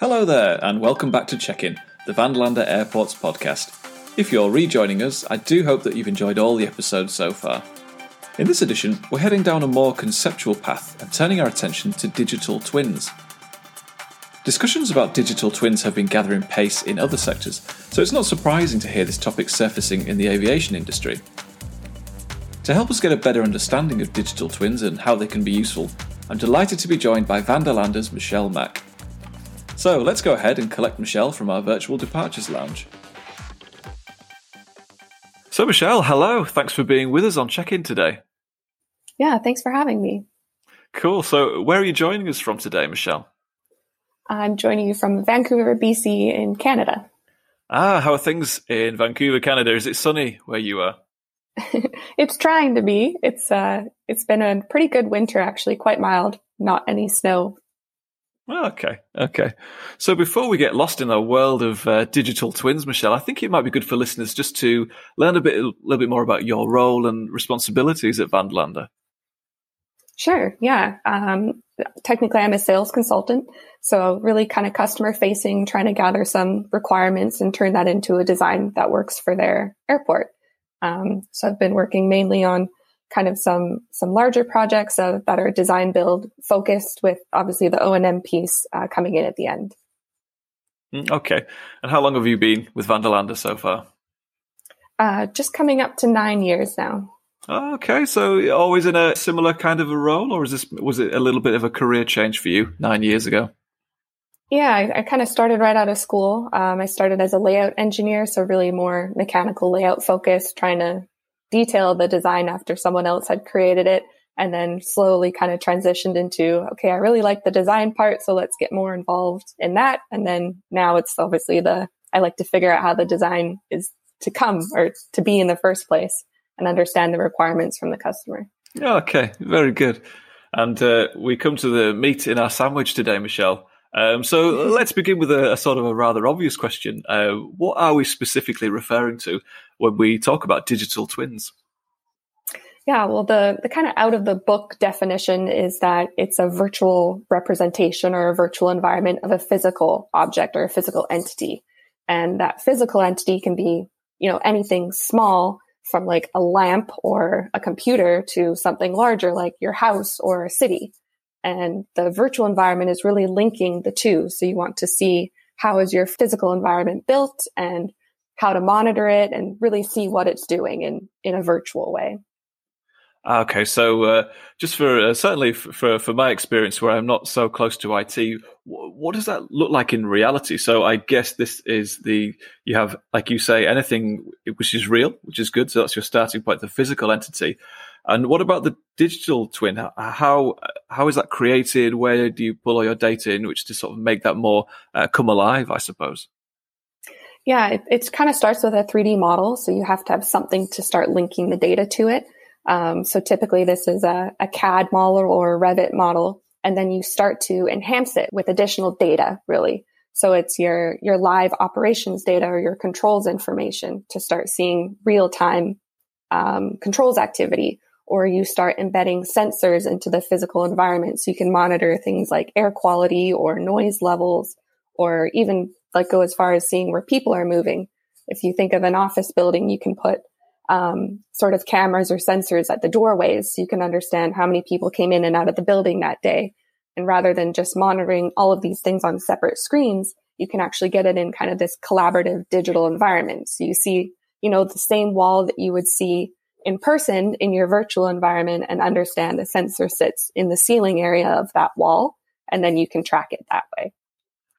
Hello there, and welcome back to Check In, the Vanderlande Airports podcast. If you're rejoining us, I do hope that you've enjoyed all the episodes so far. In this edition, we're heading down a more conceptual path and turning our attention to digital twins. Discussions about digital twins have been gathering pace in other sectors, so it's not surprising to hear this topic surfacing in the aviation industry. To help us get a better understanding of digital twins and how they can be useful, I'm delighted to be joined by Vanderlande's Michelle Mack. So let's go ahead and collect Michelle from our virtual departures lounge. So, Michelle, hello. Thanks for being with us on Check In today. Yeah, thanks for having me. Cool. So, where are you joining us from today, Michelle? I'm joining you from Vancouver, BC, in Canada. Ah, how are things in Vancouver, Canada? Is it sunny where you are? it's trying to be. It's uh, it's been a pretty good winter, actually, quite mild. Not any snow okay, okay. So before we get lost in the world of uh, digital twins, Michelle, I think it might be good for listeners just to learn a bit, a little bit more about your role and responsibilities at Vanderlande. Sure. Yeah. Um, technically, I'm a sales consultant, so really kind of customer facing, trying to gather some requirements and turn that into a design that works for their airport. Um, so I've been working mainly on kind of some some larger projects uh, that are design build focused with obviously the O&M piece uh, coming in at the end. Mm, okay. And how long have you been with Vanderlande so far? Uh, just coming up to nine years now. Okay, so always in a similar kind of a role, or is this was it a little bit of a career change for you nine years ago? Yeah, I, I kind of started right out of school. Um, I started as a layout engineer, so really more mechanical layout focused, trying to detail the design after someone else had created it and then slowly kind of transitioned into okay i really like the design part so let's get more involved in that. And then now it's obviously the i like to figure out how the design is to come or to be in the first place and understand the requirements from the customer. Okay very good. And uh, we come to the meat in our sandwich today michelle um, so let's begin with a, a, sort of a rather obvious question. Uh, what are we specifically referring to when we talk about digital twins? Yeah, well, the, the kind of out of the book definition is that it's a virtual representation or a virtual environment of a physical object or a physical entity. And that physical entity can be, you know, anything small from like a lamp or a computer to something larger like your house or a city. And the virtual environment is really linking the two. So you want to see how is your physical environment built and how to monitor it and really see what it's doing in, in a virtual way. Okay, so uh, just for uh, certainly for for my experience, where I'm not so close to IT, what does that look like in reality? So I guess this is the you have, like you say, anything which is real, which is good. So that's your starting point, the physical entity. And what about the digital twin? How how is that created? Where do you pull all your data in, which to sort of make that more uh, come alive? I suppose. Yeah, it, it kind of starts with a 3D model, so you have to have something to start linking the data to it. Um, so typically, this is a, a CAD model or a Revit model, and then you start to enhance it with additional data. Really, so it's your your live operations data or your controls information to start seeing real time um, controls activity or you start embedding sensors into the physical environment so you can monitor things like air quality or noise levels or even like go as far as seeing where people are moving. If you think of an office building, you can put um, sort of cameras or sensors at the doorways so you can understand how many people came in and out of the building that day. And rather than just monitoring all of these things on separate screens, you can actually get it in kind of this collaborative digital environment. So you see, you know, the same wall that you would see in person in your virtual environment and understand the sensor sits in the ceiling area of that wall. And then you can track it that way.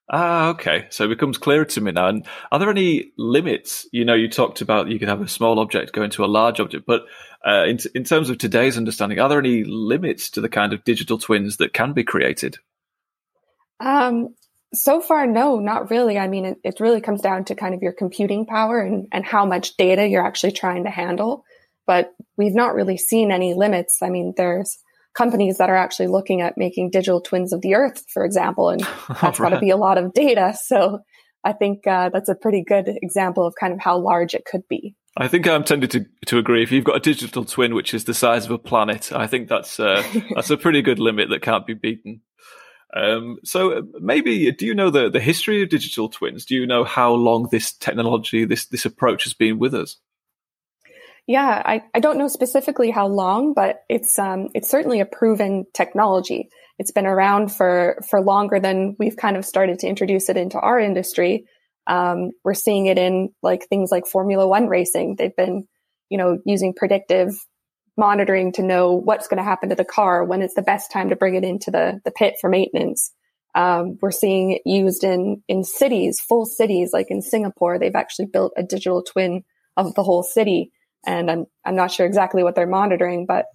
Ah, okay. So it becomes clearer to me now. And are there any limits? You know, you talked about you can have a small object go into a large object, but uh, in, in terms of today's understanding, are there any limits to the kind of digital twins that can be created? Um, so far, no, not really. I mean, it, it really comes down to kind of your computing power and, and how much data you're actually trying to handle but we've not really seen any limits. I mean, there's companies that are actually looking at making digital twins of the earth, for example, and that's right. got to be a lot of data. So I think uh, that's a pretty good example of kind of how large it could be. I think I'm tempted to, to agree. If you've got a digital twin which is the size of a planet, I think that's uh, that's a pretty good limit that can't be beaten. Um, so uh, maybe do you know the, the history of digital twins? Do you know how long this technology, this this approach has been with us? Yeah, I, I don't know specifically how long, but it's um, it's certainly a proven technology. It's been around for for longer than we've kind of started to introduce it into our industry. Um, we're seeing it in like things like Formula One racing. They've been, you know, using predictive monitoring to know what's going to happen to the car, when it's the best time to bring it into the, the pit for maintenance. Um, we're seeing it used in, in cities, full cities, like in Singapore, they've actually built a digital twin of the whole city. And I'm, I'm not sure exactly what they're monitoring, but,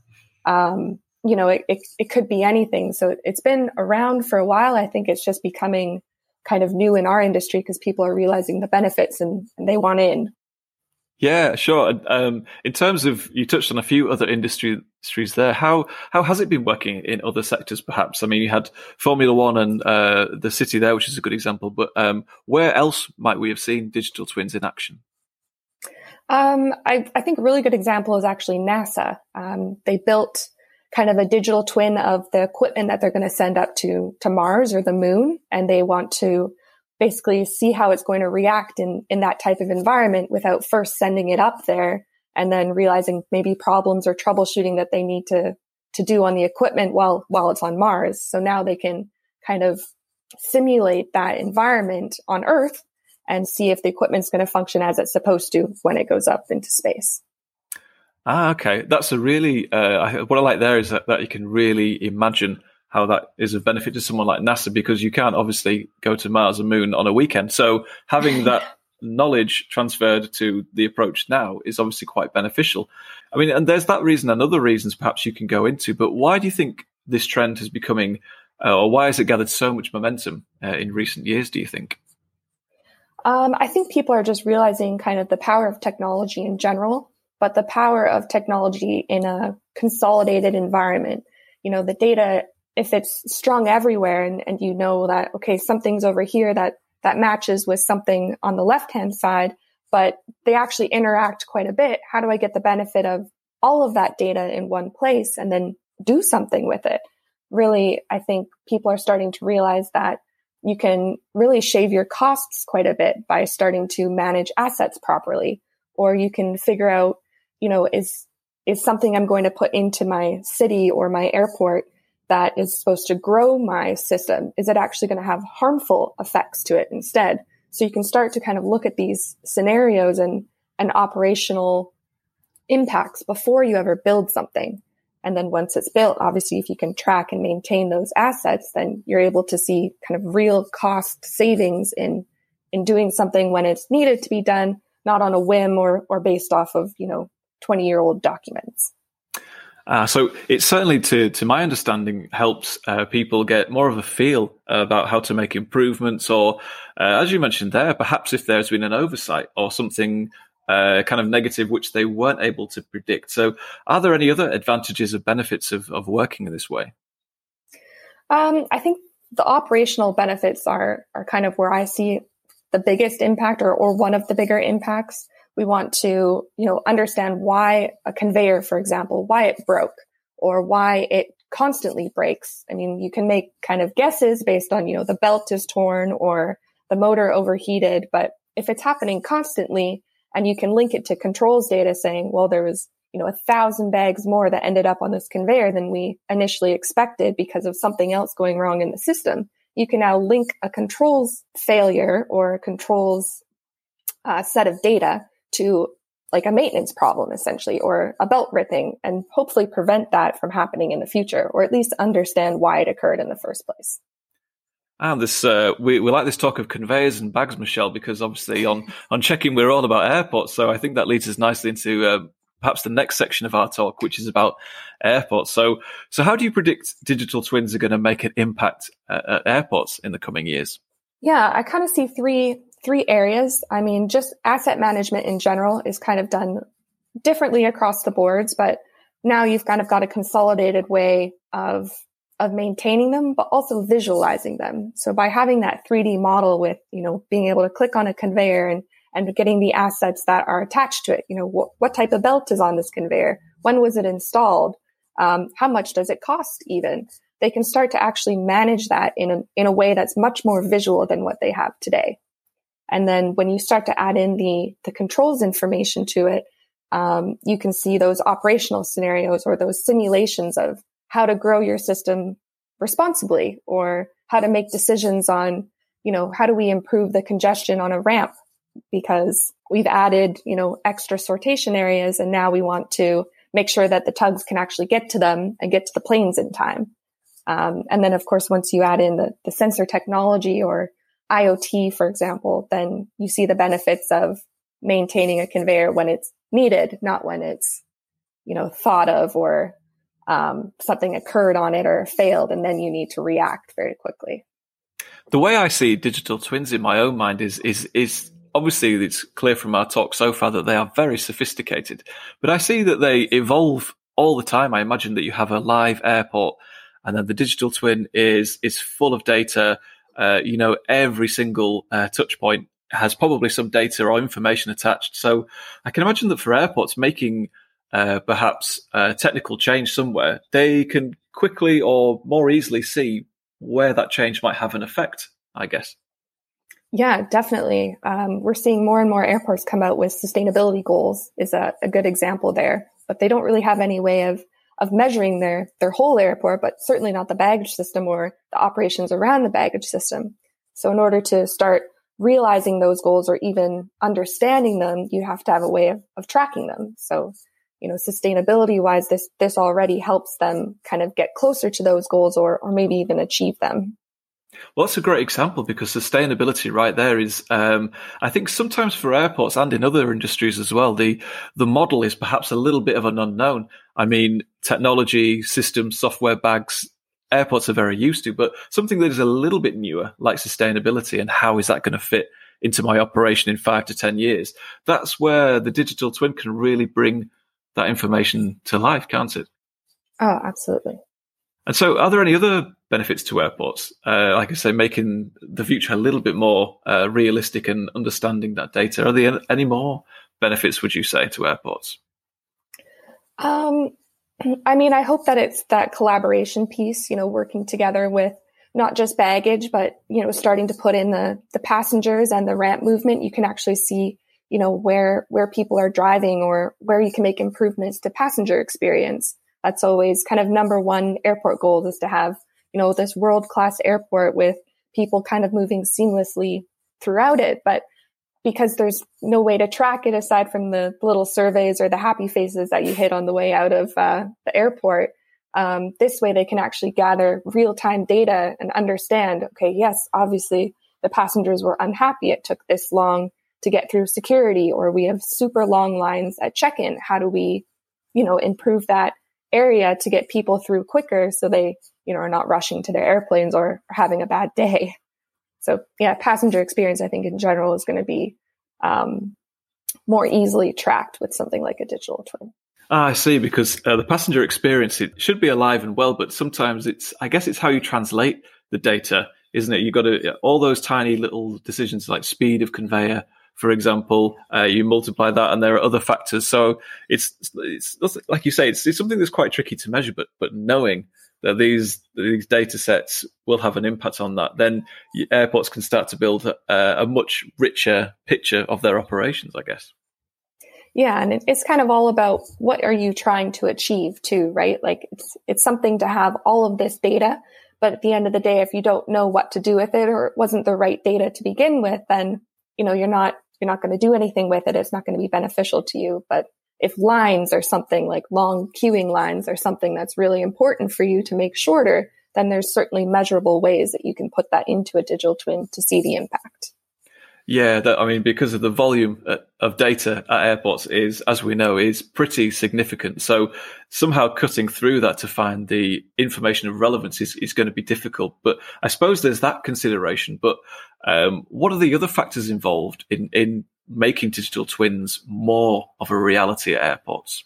um, you know, it, it, it could be anything. So it's been around for a while. I think it's just becoming kind of new in our industry because people are realizing the benefits and, and they want in. Yeah, sure. Um, in terms of, you touched on a few other industry, industries there. How how has it been working in other sectors? Perhaps. I mean, you had Formula One and uh, the city there, which is a good example. But um, where else might we have seen digital twins in action? Um, I, I, think a really good example is actually NASA. Um, they built kind of a digital twin of the equipment that they're going to send up to to Mars or the Moon, and they want to basically see how it's going to react in, in that type of environment without first sending it up there and then realizing maybe problems or troubleshooting that they need to, to do on the equipment while, while it's on Mars. So now they can kind of simulate that environment on Earth and see if the equipment's going to function as it's supposed to when it goes up into space. Ah, okay. That's a really, uh, what I like there is that, that you can really imagine how that is of benefit to someone like NASA because you can't obviously go to Mars and Moon on a weekend. So having that knowledge transferred to the approach now is obviously quite beneficial. I mean, and there's that reason and other reasons perhaps you can go into, but why do you think this trend is becoming, uh, or why has it gathered so much momentum uh, in recent years, do you think? Um, I think people are just realizing kind of the power of technology in general, but the power of technology in a consolidated environment. You know, the data if it's strong everywhere and, and you know that, okay, something's over here that, that matches with something on the left hand side, but they actually interact quite a bit. How do I get the benefit of all of that data in one place and then do something with it? Really, I think people are starting to realize that you can really shave your costs quite a bit by starting to manage assets properly. Or you can figure out, you know, is, is something I'm going to put into my city or my airport that is supposed to grow my system? Is it actually going to have harmful effects to it instead? So you can start to kind of look at these scenarios and, and operational impacts before you ever build something. And then once it's built, obviously, if you can track and maintain those assets, then you're able to see kind of real cost savings in, in doing something when it's needed to be done, not on a whim or, or based off of, you know, 20 year old documents. Uh, so it certainly, to to my understanding, helps uh, people get more of a feel about how to make improvements, or uh, as you mentioned there, perhaps if there's been an oversight or something uh, kind of negative which they weren't able to predict. So, are there any other advantages or benefits of of working in this way? Um, I think the operational benefits are are kind of where I see the biggest impact, or or one of the bigger impacts. We want to, you know, understand why a conveyor, for example, why it broke or why it constantly breaks. I mean, you can make kind of guesses based on, you know, the belt is torn or the motor overheated, but if it's happening constantly and you can link it to controls data saying, well, there was, you know, a thousand bags more that ended up on this conveyor than we initially expected because of something else going wrong in the system. You can now link a controls failure or a controls uh, set of data to like a maintenance problem essentially or a belt ripping and hopefully prevent that from happening in the future or at least understand why it occurred in the first place. And this, uh, we, we like this talk of conveyors and bags, Michelle, because obviously on, on Check In, we're all about airports. So I think that leads us nicely into uh, perhaps the next section of our talk, which is about airports. So, so how do you predict digital twins are going to make an impact at, at airports in the coming years? Yeah, I kind of see three three areas. I mean, just asset management in general is kind of done differently across the boards, but now you've kind of got a consolidated way of of maintaining them, but also visualizing them. So by having that 3D model with, you know, being able to click on a conveyor and, and getting the assets that are attached to it, you know, what, what type of belt is on this conveyor? When was it installed? Um, how much does it cost even? they can start to actually manage that in a, in a way that's much more visual than what they have today. And then when you start to add in the, the controls information to it, um, you can see those operational scenarios or those simulations of how to grow your system responsibly or how to make decisions on, you know, how do we improve the congestion on a ramp because we've added, you know, extra sortation areas and now we want to make sure that the tugs can actually get to them and get to the planes in time. Um, and then, of course, once you add in the, the sensor technology or IoT, for example, then you see the benefits of maintaining a conveyor when it's needed, not when it's, you know, thought of or um, something occurred on it or failed, and then you need to react very quickly. The way I see digital twins in my own mind is is is obviously it's clear from our talk so far that they are very sophisticated, but I see that they evolve all the time. I imagine that you have a live airport, and then the digital twin is is full of data. Uh, you know, every single uh, touch point has probably some data or information attached. So I can imagine that for airports making uh, perhaps a technical change somewhere, they can quickly or more easily see where that change might have an effect. I guess. Yeah, definitely. Um, we're seeing more and more airports come out with sustainability goals is a, a, good example there, but they don't really have any way of, of measuring their, their whole airport, but certainly not the baggage system or the operations around the baggage system. So in order to start realizing those goals or even understanding them, you have to have a way of, of tracking them. So, you know, sustainability wise, this, this already helps them kind of get closer to those goals or, or maybe even achieve them. Well, that's a great example because sustainability right there is, um, I think sometimes for airports and in other industries as well, the, the model is perhaps a little bit of an unknown. I mean, technology, systems, software bags, airports are very used to, but something that is a little bit newer, like sustainability and how is that going to fit into my operation in five to 10 years? That's where the digital twin can really bring that information to life, can't it? Oh, absolutely. And so, are there any other benefits to airports? Uh, like I say, making the future a little bit more uh, realistic and understanding that data. Are there any more benefits, would you say, to airports? Um, I mean, I hope that it's that collaboration piece, you know, working together with not just baggage, but, you know, starting to put in the, the passengers and the ramp movement. You can actually see, you know, where, where people are driving or where you can make improvements to passenger experience that's always kind of number one airport goal is to have, you know, this world class airport with people kind of moving seamlessly throughout it. But because there's no way to track it aside from the little surveys or the happy faces that you hit on the way out of uh, the airport, um, this way they can actually gather real time data and understand, okay, yes, obviously the passengers were unhappy. It took this long to get through security or we have super long lines at check-in. How do we, you know, improve that area to get people through quicker so they, you know, are not rushing to their airplanes or having a bad day. So yeah, passenger experience, I think in general is going to be um, more easily tracked with something like a digital twin. Ah, I see, because uh, the passenger experience it should be alive and well, but sometimes it's I guess it's how you translate the data, isn't it? You've got to all those tiny little decisions like speed of conveyor, for example, uh, you multiply that, and there are other factors. So it's, it's like you say, it's, it's something that's quite tricky to measure. But but knowing that these these data sets will have an impact on that, then airports can start to build a, a much richer picture of their operations. I guess. Yeah, and it's kind of all about what are you trying to achieve too, right? Like it's it's something to have all of this data, but at the end of the day, if you don't know what to do with it or it wasn't the right data to begin with, then you know you're not you're not going to do anything with it. It's not going to be beneficial to you. But if lines are something like long queuing lines are something that's really important for you to make shorter, then there's certainly measurable ways that you can put that into a digital twin to see the impact. Yeah, that, I mean, because of the volume uh, of data at airports is, as we know, is pretty significant. So somehow cutting through that to find the information of relevance is, is going to be difficult. But I suppose there's that consideration. But um, what are the other factors involved in, in making digital twins more of a reality at airports?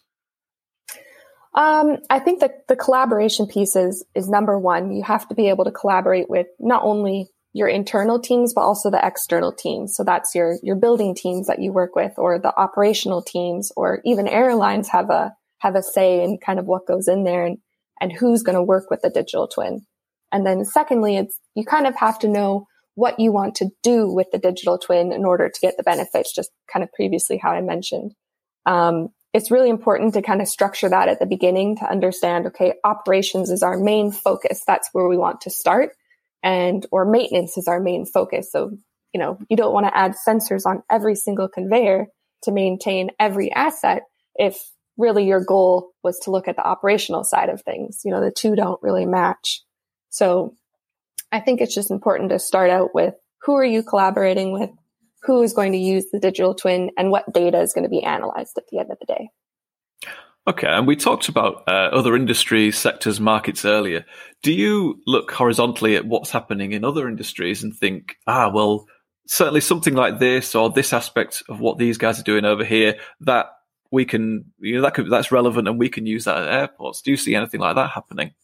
Um, I think that the collaboration piece is, is number one. You have to be able to collaborate with not only your internal teams, but also the external teams. So that's your, your building teams that you work with or the operational teams or even airlines have a, have a say in kind of what goes in there. And and who's going to work with the digital twin. And then secondly, it's you kind of have to know what you want to do with the digital twin in order to get the benefits, just kind of previously how I mentioned. Um, it's really important to kind of structure that at the beginning to understand, okay, operations is our main focus. That's where we want to start. And, or maintenance is our main focus. So, you know, you don't want to add sensors on every single conveyor to maintain every asset if really your goal was to look at the operational side of things. You know, the two don't really match. So I think it's just important to start out with who are you collaborating with? Who is going to use the digital twin and what data is going to be analyzed at the end of the day? Okay, and we talked about uh, other industries, sectors, markets earlier. Do you look horizontally at what's happening in other industries and think, ah, well, certainly something like this or this aspect of what these guys are doing over here that we can, you know, that could, that's relevant and we can use that at airports. Do you see anything like that happening?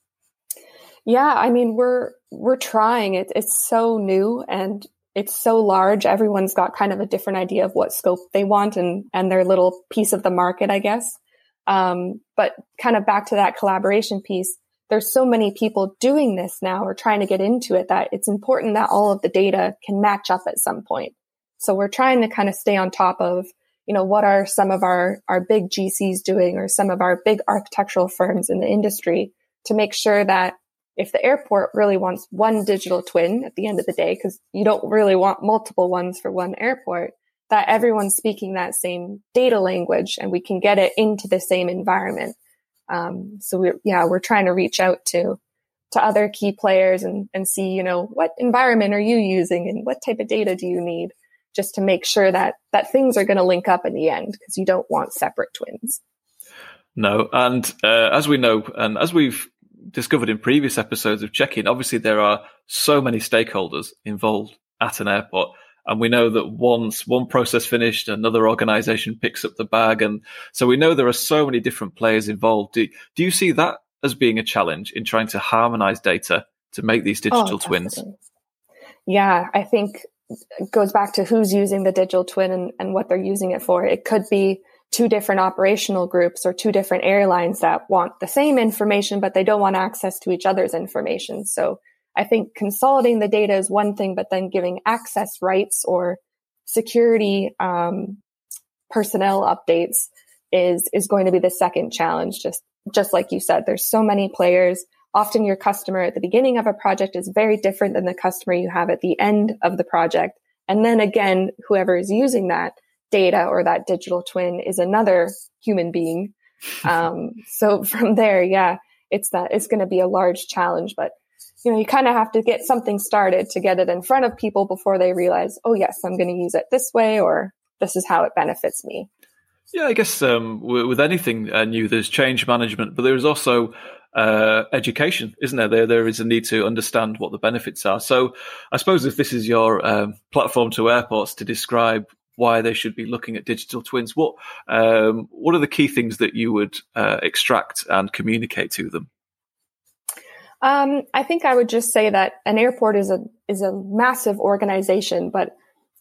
Yeah, I mean, we're we're trying. It, it's so new and it's so large. Everyone's got kind of a different idea of what scope they want and and their little piece of the market, I guess. Um, but kind of back to that collaboration piece, there's so many people doing this now or trying to get into it that it's important that all of the data can match up at some point. So we're trying to kind of stay on top of, you know, what are some of our, our big GCs doing or some of our big architectural firms in the industry to make sure that if the airport really wants one digital twin at the end of the day, because you don't really want multiple ones for one airport, that everyone's speaking that same data language and we can get it into the same environment. Um, so we're, yeah, we're trying to reach out to, to other key players and, and see, you know, what environment are you using and what type of data do you need just to make sure that, that things are going to link up in the end because you don't want separate twins. No. And uh, as we know, and as we've discovered in previous episodes of Check In, obviously there are so many stakeholders involved at an airport. And we know that once one process finished, another organization picks up the bag. And so we know there are so many different players involved. Do, do you see that as being a challenge in trying to harmonize data to make these oh, digital oh, twins? Yeah, I think it goes back to who's using the digital twin and, and what they're using it for. It could be two different operational groups or two different airlines that want the same information, but they don't want access to each other's information. So I think consolidating the data is one thing, but then giving access rights or security um, personnel updates is is going to be the second challenge. Just just like you said, there's so many players. Often your customer at the beginning of a project is very different than the customer you have at the end of the project. And then again, whoever is using that data or that digital twin is another human being. Um, so from there, yeah, it's that it's going to be a large challenge, but you know, you kind of have to get something started to get it in front of people before they realize, oh, yes, I'm going to use it this way, or this is how it benefits me. Yeah, I guess um, with anything uh, new, there's change management, but there's also uh, education, isn't there? There, there is a need to understand what the benefits are. So, I suppose if this is your um, platform to airports to describe why they should be looking at digital twins, what um, what are the key things that you would uh, extract and communicate to them? Um, I think I would just say that an airport is a is a massive organization, but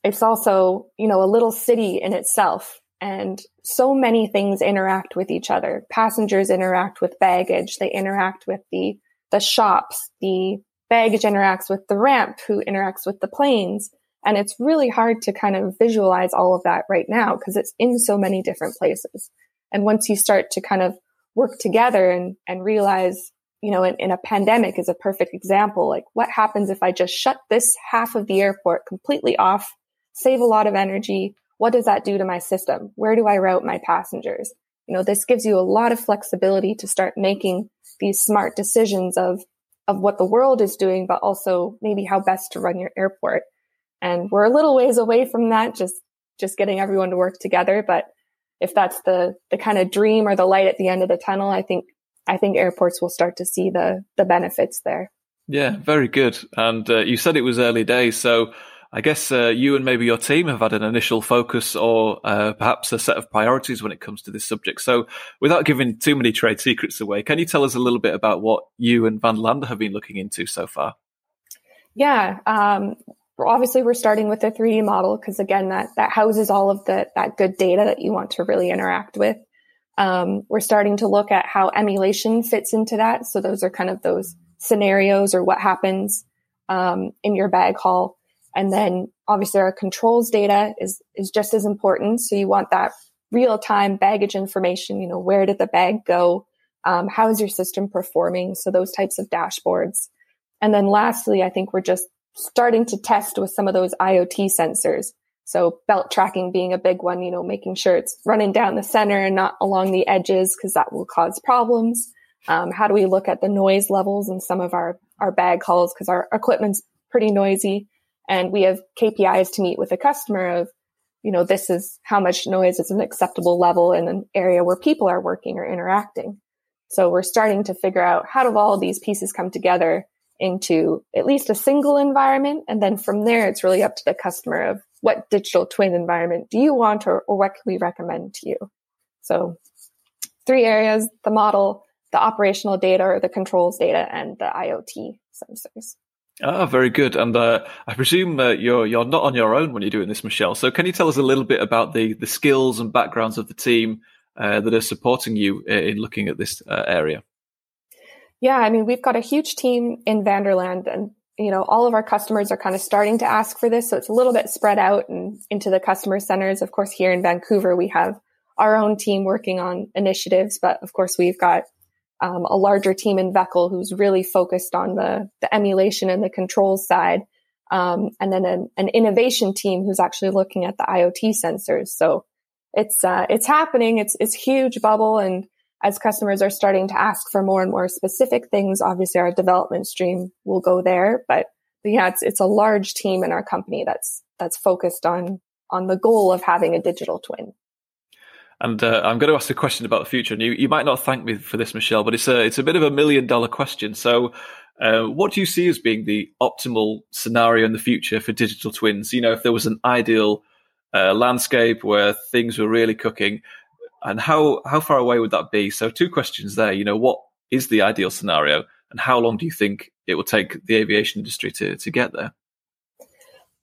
it's also you know a little city in itself, and so many things interact with each other. Passengers interact with baggage. They interact with the the shops. The baggage interacts with the ramp, who interacts with the planes. And it's really hard to kind of visualize all of that right now because it's in so many different places. And once you start to kind of work together and, and realize you know, in, in, a pandemic is a perfect example. Like what happens if I just shut this half of the airport completely off, save a lot of energy? What does that do to my system? Where do I route my passengers? You know, this gives you a lot of flexibility to start making these smart decisions of, of what the world is doing, but also maybe how best to run your airport. And we're a little ways away from that, just, just getting everyone to work together. But if that's the, the kind of dream or the light at the end of the tunnel, I think I think airports will start to see the the benefits there. Yeah, very good. And uh, you said it was early days, so I guess uh, you and maybe your team have had an initial focus or uh, perhaps a set of priorities when it comes to this subject. So, without giving too many trade secrets away, can you tell us a little bit about what you and Vanderlande have been looking into so far? Yeah, um, obviously we're starting with a 3D model because again, that that houses all of the that good data that you want to really interact with. Um, we're starting to look at how emulation fits into that. So those are kind of those scenarios or what happens um, in your bag hall. And then obviously our controls data is is just as important. So you want that real time baggage information. You know, where did the bag go? Um, how is your system performing? So those types of dashboards. And then lastly, I think we're just starting to test with some of those IoT sensors. So belt tracking being a big one, you know, making sure it's running down the center and not along the edges because that will cause problems. Um, how do we look at the noise levels in some of our, our bag halls because our equipment's pretty noisy and we have KPIs to meet with a customer of, you know, this is how much noise is an acceptable level in an area where people are working or interacting. So we're starting to figure out how do all these pieces come together into at least a single environment. And then from there, it's really up to the customer of what digital twin environment do you want or, or what can we recommend to you? So three areas, the model, the operational data or the controls data and the IoT sensors. Ah, very good. And uh, I presume uh, you're you're not on your own when you're doing this, Michelle. So can you tell us a little bit about the the skills and backgrounds of the team uh, that are supporting you in looking at this uh, area? Yeah, I mean, we've got a huge team in Vanderlande and you know, all of our customers are kind of starting to ask for this. So it's a little bit spread out and into the customer centers. Of course, here in Vancouver, we have our own team working on initiatives, but of course, we've got um, a larger team in Veghel who's really focused on the, the emulation and the controls side. Um, and then an, an, innovation team who's actually looking at the IoT sensors. So it's, uh, it's happening. It's, it's huge bubble. And as customers are starting to ask for more and more specific things, obviously our development stream will go there. But, yeah, it's, it's a large team in our company that's, that's focused on, on the goal of having a digital twin. And uh, I'm going to ask a question about the future. And you, you might not thank me for this, Michelle, but it's a, it's a bit of a million dollar question. So, uh, what do you see as being the optimal scenario in the future for digital twins? You know, if there was an ideal uh, landscape where things were really cooking, and how how far away would that be? So, two questions there. You know, what is the ideal scenario, and how long do you think it will take the aviation industry to to get there?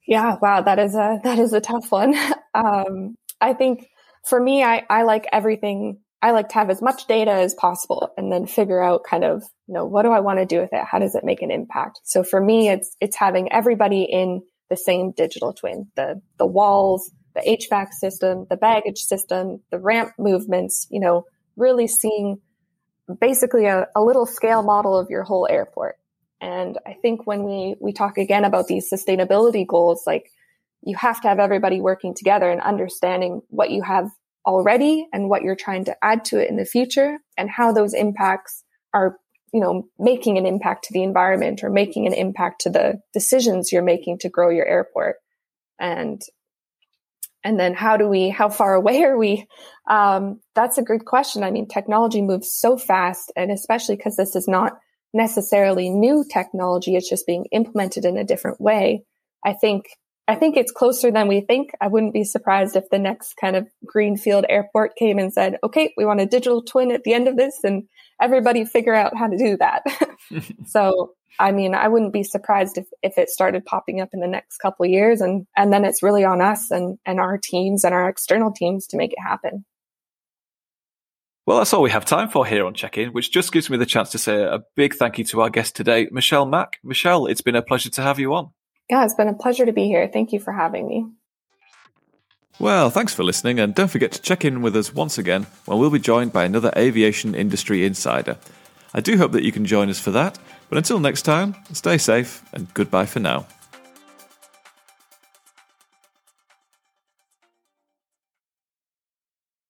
Yeah, wow, that is a that is a tough one. Um, I think for me, I, I like everything. I like to have as much data as possible and then figure out kind of, you know, what do I want to do with it? How does it make an impact? So for me, it's, it's having everybody in the same digital twin, the, the walls, the HVAC system, the baggage system, the ramp movements, you know, really seeing basically a, a little scale model of your whole airport. And I think when we, we talk again about these sustainability goals, like you have to have everybody working together and understanding what you have already and what you're trying to add to it in the future and how those impacts are you know making an impact to the environment or making an impact to the decisions you're making to grow your airport and and then how do we how far away are we? Um, that's a good question. I mean technology moves so fast and especially because this is not necessarily new technology it's just being implemented in a different way. I think I think it's closer than we think. I wouldn't be surprised if the next kind of greenfield airport came and said, okay, we want a digital twin at the end of this and everybody figure out how to do that. so, I mean, I wouldn't be surprised if, if it started popping up in the next couple of years and, and then it's really on us and, and our teams and our external teams to make it happen. Well, that's all we have time for here on Check In, which just gives me the chance to say a big thank you to our guest today, Michelle Mack. Michelle, it's been a pleasure to have you on. Yeah, it's been a pleasure to be here. Thank you for having me. Well, thanks for listening, and don't forget to check in with us once again when we'll be joined by another aviation industry insider. I do hope that you can join us for that, but until next time, stay safe and goodbye for now.